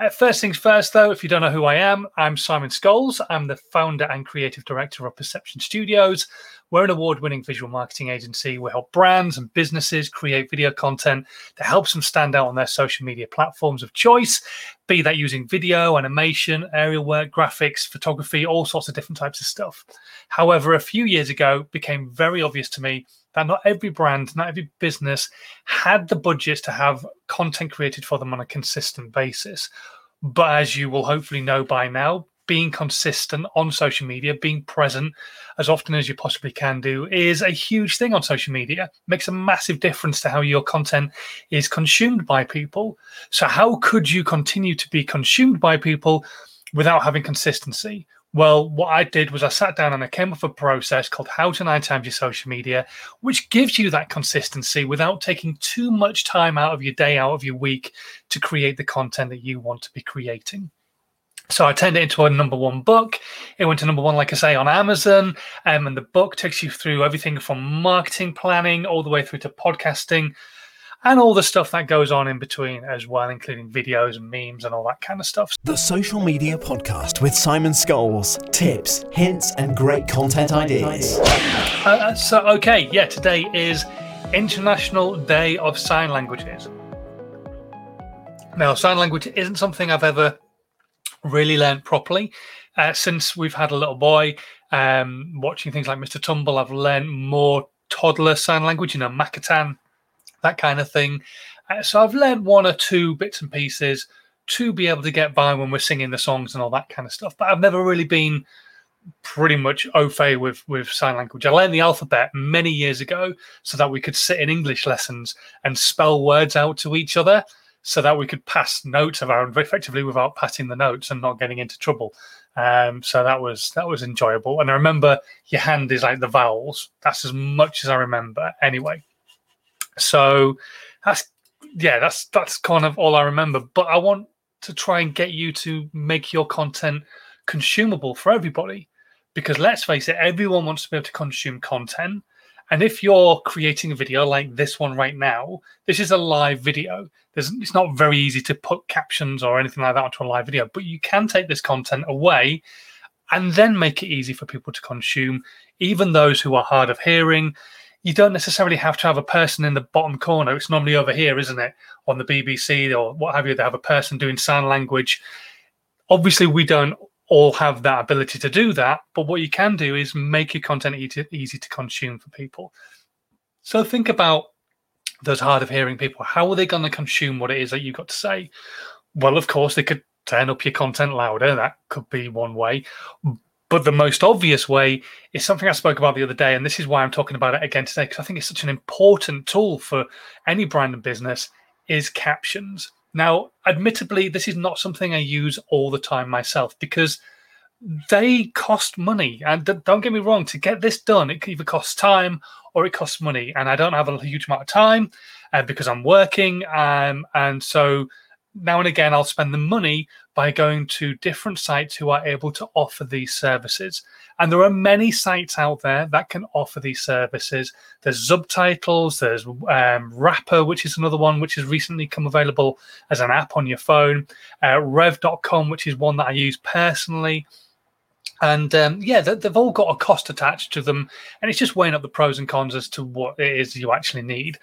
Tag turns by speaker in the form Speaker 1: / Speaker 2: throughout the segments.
Speaker 1: Uh, first things first, though, if you don't know who I am, I'm Simon Scholes. I'm the founder and creative director of Perception Studios. We're an award winning visual marketing agency. We help brands and businesses create video content that helps them stand out on their social media platforms of choice, be that using video, animation, aerial work, graphics, photography, all sorts of different types of stuff. However, a few years ago, became very obvious to me that not every brand, not every business had the budgets to have content created for them on a consistent basis. But as you will hopefully know by now, being consistent on social media, being present as often as you possibly can do is a huge thing on social media. It makes a massive difference to how your content is consumed by people. So how could you continue to be consumed by people without having consistency? Well, what I did was I sat down and I came up with a process called How to Nine Times Your Social Media, which gives you that consistency without taking too much time out of your day, out of your week to create the content that you want to be creating. So I turned it into a number one book. It went to number one, like I say, on Amazon. Um, and the book takes you through everything from marketing planning all the way through to podcasting and all the stuff that goes on in between as well, including videos and memes and all that kind of stuff.
Speaker 2: The Social Media Podcast with Simon Scholes. Tips, hints, and great content ideas.
Speaker 1: Uh, uh, so, okay, yeah, today is International Day of Sign Languages. Now, sign language isn't something I've ever really learned properly. Uh, since we've had a little boy, um, watching things like Mr. Tumble, I've learned more toddler sign language, you know, Makaton, that kind of thing. Uh, so I've learned one or two bits and pieces to be able to get by when we're singing the songs and all that kind of stuff. But I've never really been pretty much au fait with with sign language. I learned the alphabet many years ago so that we could sit in English lessons and spell words out to each other so that we could pass notes around effectively without passing the notes and not getting into trouble. Um, so that was that was enjoyable. And I remember your hand is like the vowels. That's as much as I remember anyway. So that's yeah, that's that's kind of all I remember. But I want to try and get you to make your content consumable for everybody. Because let's face it, everyone wants to be able to consume content. And if you're creating a video like this one right now, this is a live video. There's, it's not very easy to put captions or anything like that onto a live video, but you can take this content away and then make it easy for people to consume, even those who are hard of hearing. You don't necessarily have to have a person in the bottom corner. It's normally over here, isn't it? On the BBC or what have you, they have a person doing sign language. Obviously, we don't all have that ability to do that. But what you can do is make your content easy, easy to consume for people. So think about those hard of hearing people. How are they going to consume what it is that you've got to say? Well, of course, they could turn up your content louder. That could be one way. But the most obvious way is something I spoke about the other day. And this is why I'm talking about it again today, because I think it's such an important tool for any brand and business is captions. Now, admittedly, this is not something I use all the time myself because they cost money. And don't get me wrong, to get this done, it either costs time or it costs money. And I don't have a huge amount of time uh, because I'm working. Um, and so now and again, I'll spend the money by going to different sites who are able to offer these services. And there are many sites out there that can offer these services. There's Subtitles, there's um, Rapper, which is another one which has recently come available as an app on your phone, uh, Rev.com, which is one that I use personally. And um, yeah, they've all got a cost attached to them. And it's just weighing up the pros and cons as to what it is you actually need.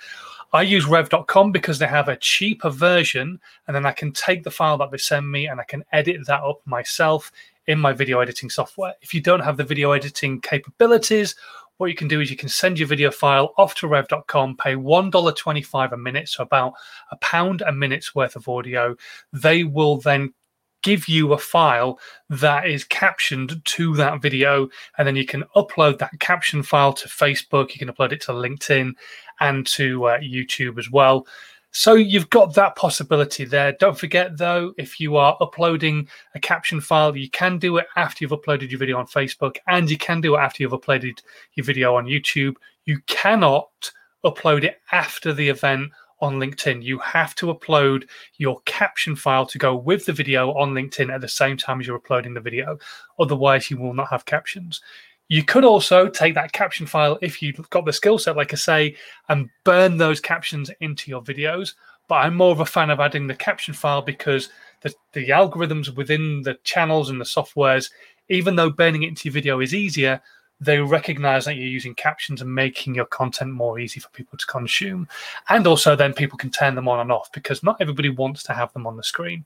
Speaker 1: I use rev.com because they have a cheaper version, and then I can take the file that they send me and I can edit that up myself in my video editing software. If you don't have the video editing capabilities, what you can do is you can send your video file off to rev.com, pay $1.25 a minute, so about a pound a minute's worth of audio. They will then give you a file that is captioned to that video and then you can upload that caption file to facebook you can upload it to linkedin and to uh, youtube as well. So you've got that possibility there. Don't forget though if you are uploading a caption file you can do it after you've uploaded your video on facebook and you can do it after you've uploaded your video on youtube. You cannot upload it after the event on LinkedIn. You have to upload your caption file to go with the video on LinkedIn at the same time as you're uploading the video. Otherwise, you will not have captions. You could also take that caption file if you've got the skill set, like I say, and burn those captions into your videos. but I'm more of a fan of adding the caption file because the, the algorithms within the channels and the softwares, even though burning it into your video is easier, they recognize that you're using captions and making your content more easy for people to consume. And also, then people can turn them on and off because not everybody wants to have them on the screen.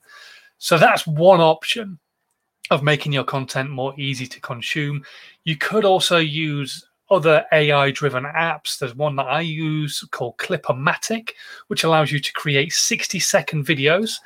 Speaker 1: So that's one option of making your content more easy to consume. You could also use other AI driven apps. There's one that I use called Clipomatic, which allows you to create 60 second videos.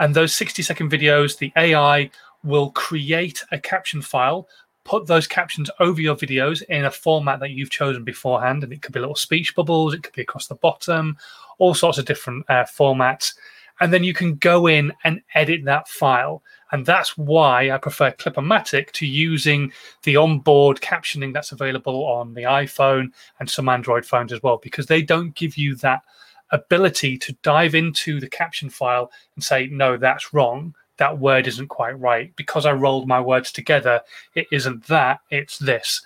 Speaker 1: And those 60 second videos, the AI will create a caption file, put those captions over your videos in a format that you've chosen beforehand. And it could be little speech bubbles, it could be across the bottom, all sorts of different uh, formats. And then you can go in and edit that file. And that's why I prefer Clipomatic to using the onboard captioning that's available on the iPhone and some Android phones as well, because they don't give you that ability to dive into the caption file and say, no, that's wrong. That word isn't quite right. Because I rolled my words together, it isn't that, it's this.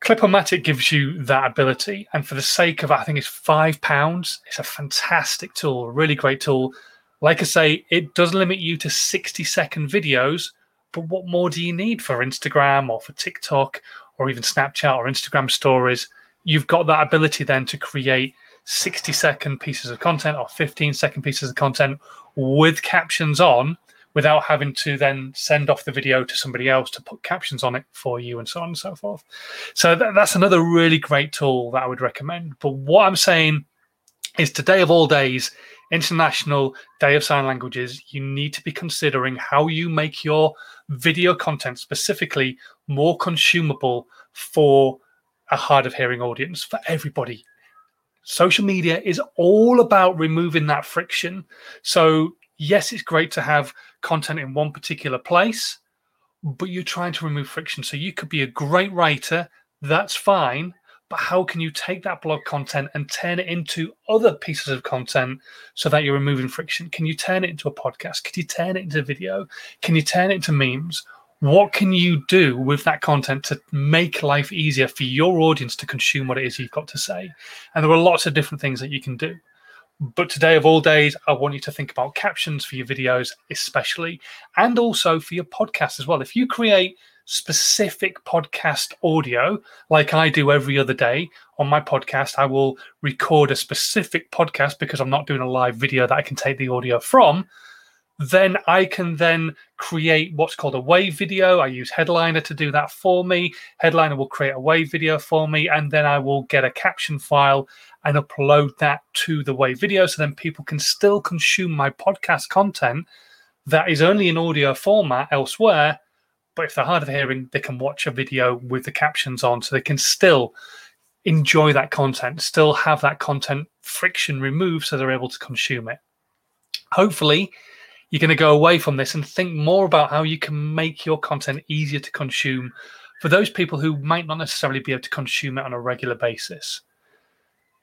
Speaker 1: Clipomatic gives you that ability. And for the sake of, I think it's five pounds, it's a fantastic tool, a really great tool like I say, it does limit you to 60 second videos, but what more do you need for Instagram or for TikTok or even Snapchat or Instagram stories? You've got that ability then to create 60 second pieces of content or 15 second pieces of content with captions on without having to then send off the video to somebody else to put captions on it for you and so on and so forth. So that's another really great tool that I would recommend. But what I'm saying is today of all days, International Day of Sign Languages, you need to be considering how you make your video content specifically more consumable for a hard of hearing audience, for everybody. Social media is all about removing that friction. So, yes, it's great to have content in one particular place, but you're trying to remove friction. So, you could be a great writer, that's fine, but how can you take that blog content and turn it into other pieces of content so that you're removing friction? Can you turn it into a podcast? Can you turn it into video? Can you turn it into memes? What can you do with that content to make life easier for your audience to consume what it is you've got to say? And there are lots of different things that you can do. But today, of all days, I want you to think about captions for your videos, especially, and also for your podcast as well. If you create specific podcast audio, like I do every other day on my podcast. I will record a specific podcast because I'm not doing a live video that I can take the audio from. Then I can then create what's called a wave video. I use Headliner to do that for me. Headliner will create a wave video for me, and then I will get a caption file and upload that to the wave video so then people can still consume my podcast content that is only in audio format elsewhere but if they're hard of hearing, they can watch a video with the captions on, so they can still enjoy that content, still have that content friction removed, so they're able to consume it. Hopefully, you're going to go away from this and think more about how you can make your content easier to consume for those people who might not necessarily be able to consume it on a regular basis.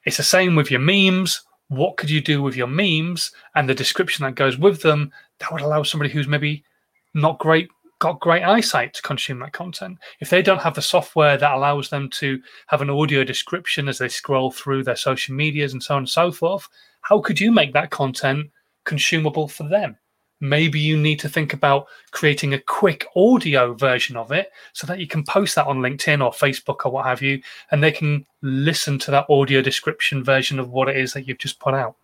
Speaker 1: It's the same with your memes. What could you do with your memes and the description that goes with them that would allow somebody who's maybe not great got great eyesight to consume that content. If they don't have the software that allows them to have an audio description as they scroll through their social medias and so on and so forth, how could you make that content consumable for them? Maybe you need to think about creating a quick audio version of it so that you can post that on LinkedIn or Facebook or what have you, and they can listen to that audio description version of what it is that you've just put out.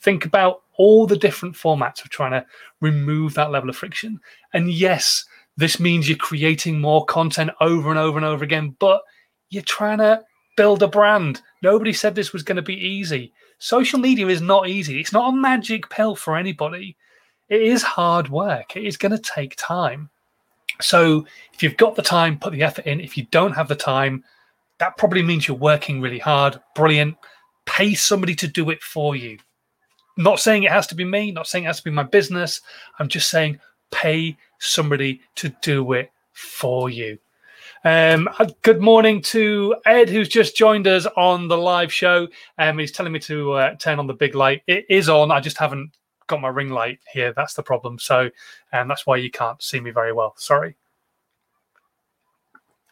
Speaker 1: Think about all the different formats of trying to remove that level of friction. And yes, this means you're creating more content over and over and over again, but you're trying to build a brand. Nobody said this was going to be easy. Social media is not easy. It's not a magic pill for anybody. It is hard work. It is going to take time. So if you've got the time, put the effort in. If you don't have the time, that probably means you're working really hard. Brilliant. Pay somebody to do it for you. Not saying it has to be me, not saying it has to be my business. I'm just saying pay somebody to do it for you. Um, uh, good morning to Ed, who's just joined us on the live show. Um, he's telling me to uh, turn on the big light. It is on. I just haven't got my ring light here. That's the problem. So, and um, that's why you can't see me very well. Sorry.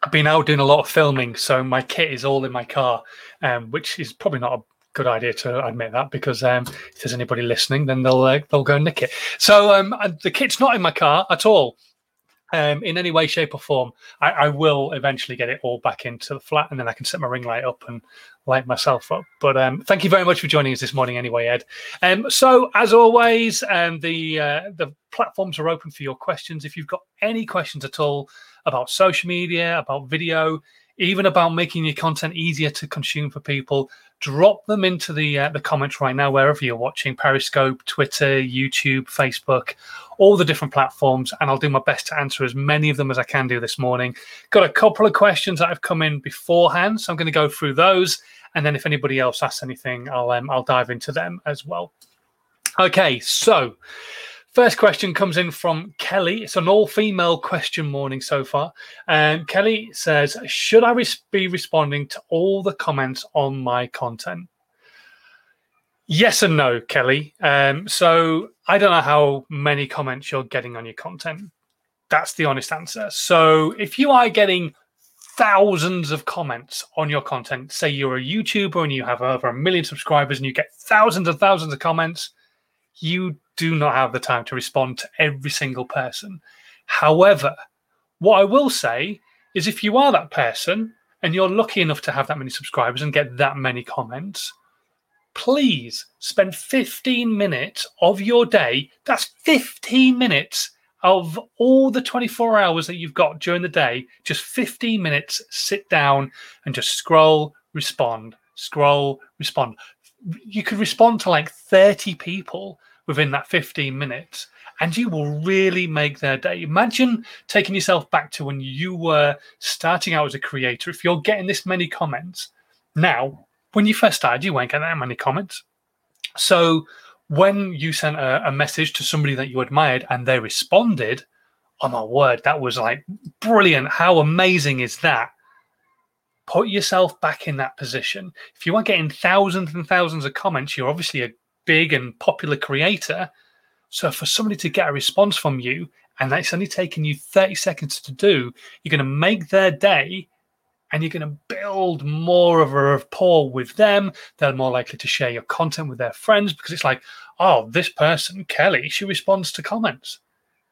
Speaker 1: I've been out doing a lot of filming, so my kit is all in my car, um, which is probably not a good idea to admit that because um, if there's anybody listening, then they'll uh, they'll go nick it. So um, the kit's not in my car at all. Um, in any way, shape, or form, I, I, will eventually get it all back into the flat, and then I can set my ring light up and light myself up. But um, thank you very much for joining us this morning, anyway, Ed. Um, so as always, um, the uh, the platforms are open for your questions. If you've got any questions at all about social media, about video, even about making your content easier to consume for people, drop them into the uh, the comments right now wherever you're watching periscope twitter youtube facebook all the different platforms and i'll do my best to answer as many of them as i can do this morning. Got a couple of questions that have come in beforehand so i'm going to go through those and then if anybody else asks anything i'll um, i'll dive into them as well. Okay so First question comes in from Kelly. It's an all female question morning so far. Um, Kelly says, Should I res- be responding to all the comments on my content? Yes and no, Kelly. Um, so I don't know how many comments you're getting on your content. That's the honest answer. So if you are getting thousands of comments on your content, say you're a YouTuber and you have over a million subscribers and you get thousands and thousands of comments, you do not have the time to respond to every single person. However, what I will say is if you are that person and you're lucky enough to have that many subscribers and get that many comments, please spend 15 minutes of your day. That's 15 minutes of all the 24 hours that you've got during the day. Just 15 minutes, sit down and just scroll, respond, scroll, respond. You could respond to like 30 people within that 15 minutes and you will really make their day. Imagine taking yourself back to when you were starting out as a creator. If you're getting this many comments now, when you first started, you weren't getting that many comments. So when you sent a, a message to somebody that you admired and they responded, oh my word, that was like brilliant. How amazing is that? Put yourself back in that position. If you are getting thousands and thousands of comments, you're obviously a big and popular creator. So for somebody to get a response from you, and that's only taking you 30 seconds to do, you're going to make their day and you're going to build more of a rapport with them. They're more likely to share your content with their friends because it's like, oh, this person, Kelly, she responds to comments.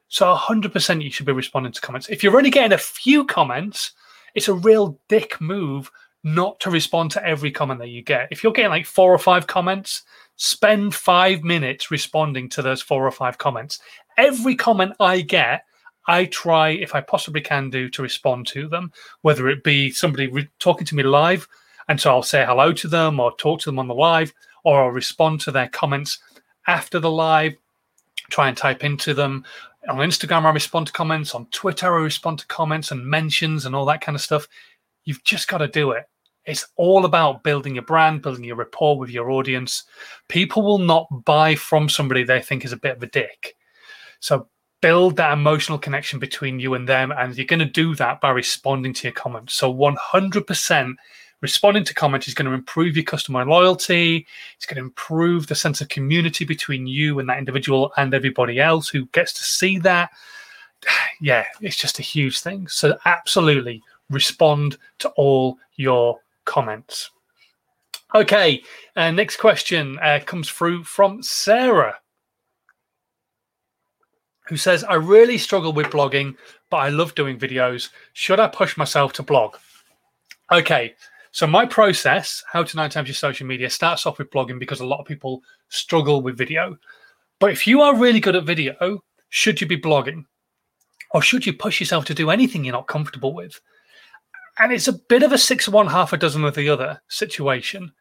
Speaker 1: So 100% you should be responding to comments. If you're only getting a few comments, it's a real dick move not to respond to every comment that you get. If you're getting like four or five comments, spend five minutes responding to those four or five comments. Every comment I get, I try, if I possibly can do, to respond to them, whether it be somebody re- talking to me live, and so I'll say hello to them or talk to them on the live, or I'll respond to their comments after the live, try and type into them. On Instagram, I respond to comments. On Twitter, I respond to comments and mentions and all that kind of stuff. You've just got to do it. It's all about building your brand, building your rapport with your audience. People will not buy from somebody they think is a bit of a dick. So build that emotional connection between you and them. And you're going to do that by responding to your comments. So 100% responding to comments is going to improve your customer loyalty. It's going to improve the sense of community between you and that individual and everybody else who gets to see that. Yeah, it's just a huge thing. So absolutely respond to all your comments. Okay, uh, next question uh, comes through from Sarah, who says, I really struggle with blogging, but I love doing videos. Should I push myself to blog? Okay, so my process, how to nine times your social media, starts off with blogging because a lot of people struggle with video. But if you are really good at video, should you be blogging? Or should you push yourself to do anything you're not comfortable with? And it's a bit of a six one half a dozen of the other situation.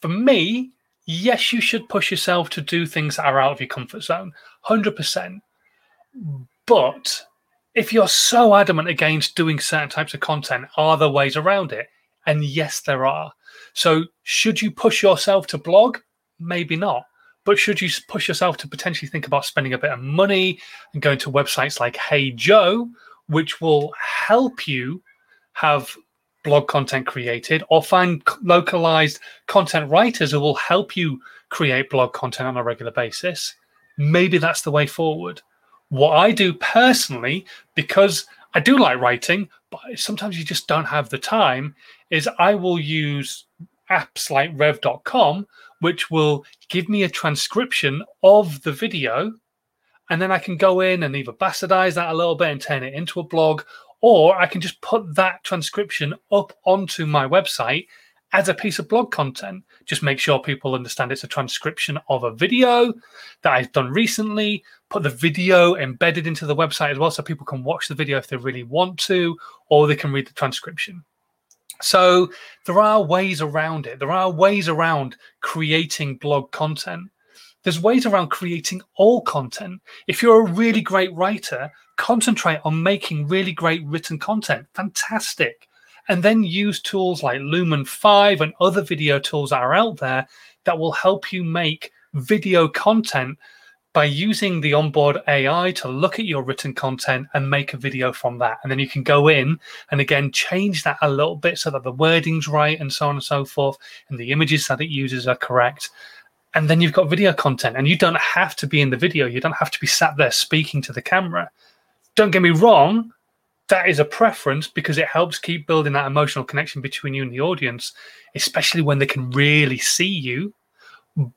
Speaker 1: For me, yes, you should push yourself to do things that are out of your comfort zone, hundred percent. But if you're so adamant against doing certain types of content, are there ways around it? And yes, there are. So, should you push yourself to blog? Maybe not. But should you push yourself to potentially think about spending a bit of money and going to websites like Hey Joe, which will help you have blog content created or find localized content writers who will help you create blog content on a regular basis, maybe that's the way forward. What I do personally, because I do like writing, but sometimes you just don't have the time, is I will use apps like rev.com, which will give me a transcription of the video. And then I can go in and either bastardize that a little bit and turn it into a blog, or I can just put that transcription up onto my website as a piece of blog content. Just make sure people understand it's a transcription of a video that I've done recently. Put the video embedded into the website as well so people can watch the video if they really want to, or they can read the transcription. So there are ways around it. There are ways around creating blog content. There's ways around creating all content. If you're a really great writer, concentrate on making really great written content. Fantastic. And then use tools like Lumen 5 and other video tools that are out there that will help you make video content by using the onboard AI to look at your written content and make a video from that. And then you can go in and again change that a little bit so that the wording's right and so on and so forth, and the images that it uses are correct. And then you've got video content, and you don't have to be in the video. You don't have to be sat there speaking to the camera. Don't get me wrong, that is a preference because it helps keep building that emotional connection between you and the audience, especially when they can really see you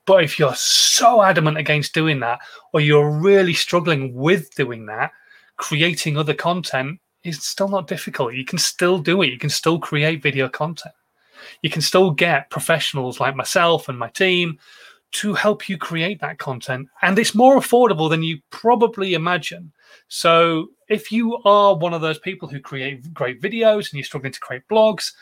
Speaker 1: but if you're so adamant against doing that, or you're really struggling with doing that, creating other content is still not difficult. You can still do it. You can still create video content. You can still get professionals like myself and my team to help you create that content. And it's more affordable than you probably imagine. So if you are one of those people who create great videos and you're struggling to create blogs,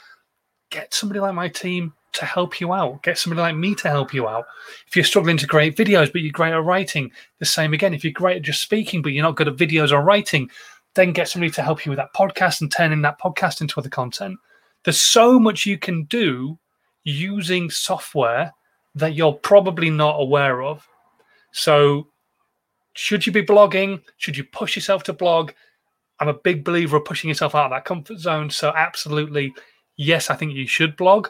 Speaker 1: get somebody like my team to help you out. Get somebody like me to help you out. If you're struggling to create videos, but you're great at writing, the same again. If you're great at just speaking, but you're not good at videos or writing, then get somebody to help you with that podcast and turning that podcast into other content. There's so much you can do using software that you're probably not aware of. So, should you be blogging? Should you push yourself to blog? I'm a big believer of pushing yourself out of that comfort zone. So, absolutely, yes, I think you should blog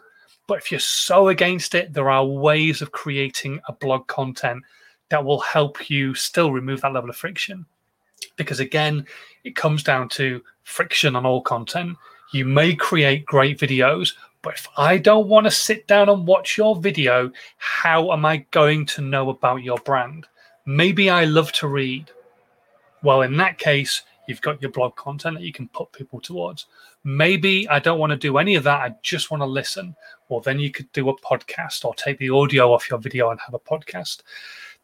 Speaker 1: but if you're so against it, there are ways of creating a blog content that will help you still remove that level of friction. Because again, it comes down to friction on all content. You may create great videos, but if I don't want to sit down and watch your video, how am I going to know about your brand? Maybe I love to read. Well, in that case, you've got your blog content that you can put people towards. Maybe I don't want to do any of that. I just want to listen. Well, then you could do a podcast or take the audio off your video and have a podcast.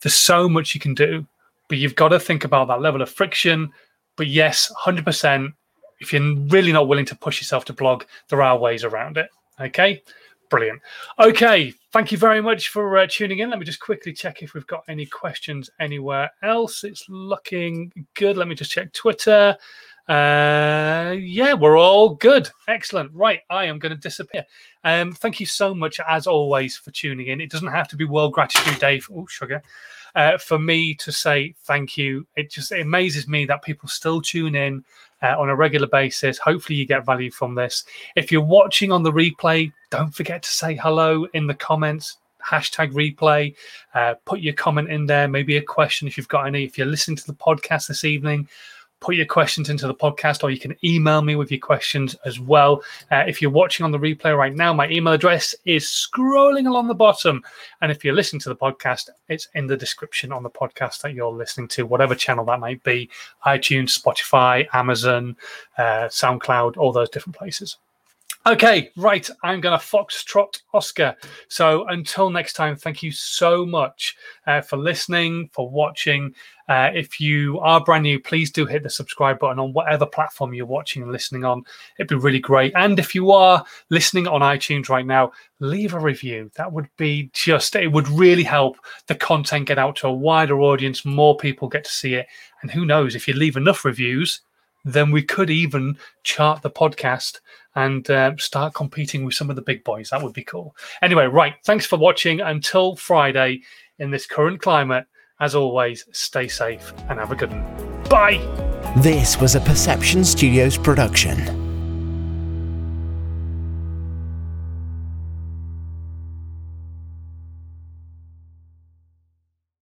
Speaker 1: There's so much you can do, but you've got to think about that level of friction. But yes, 100%. If you're really not willing to push yourself to blog, there are ways around it. Okay. Brilliant. Okay. Thank you very much for uh, tuning in. Let me just quickly check if we've got any questions anywhere else. It's looking good. Let me just check Twitter. Uh, yeah, we're all good. Excellent. Right, I am going to disappear. Um, thank you so much, as always, for tuning in. It doesn't have to be World Gratitude Day. For, oh, sugar. Uh, for me to say thank you, it just it amazes me that people still tune in uh, on a regular basis. Hopefully, you get value from this. If you're watching on the replay, don't forget to say hello in the comments hashtag replay. Uh, put your comment in there, maybe a question if you've got any. If you're listening to the podcast this evening, put your questions into the podcast or you can email me with your questions as well. Uh, if you're watching on the replay right now, my email address is scrolling along the bottom. And if you're listening to the podcast, it's in the description on the podcast that you're listening to, whatever channel that might be iTunes, Spotify, Amazon, uh, SoundCloud, all those different places. Okay, right. I'm going to foxtrot Oscar. So until next time, thank you so much uh, for listening, for watching. Uh, if you are brand new, please do hit the subscribe button on whatever platform you're watching and listening on. It'd be really great. And if you are listening on iTunes right now, leave a review. That would be just, it would really help the content get out to a wider audience. More people get to see it. And who knows, if you leave enough reviews, then we could even chart the podcast and uh, start competing with some of the big boys. That would be cool. Anyway, right. Thanks for watching. Until Friday, in this current climate, as always, stay safe and have a good one. Bye.
Speaker 2: This was a Perception Studios production.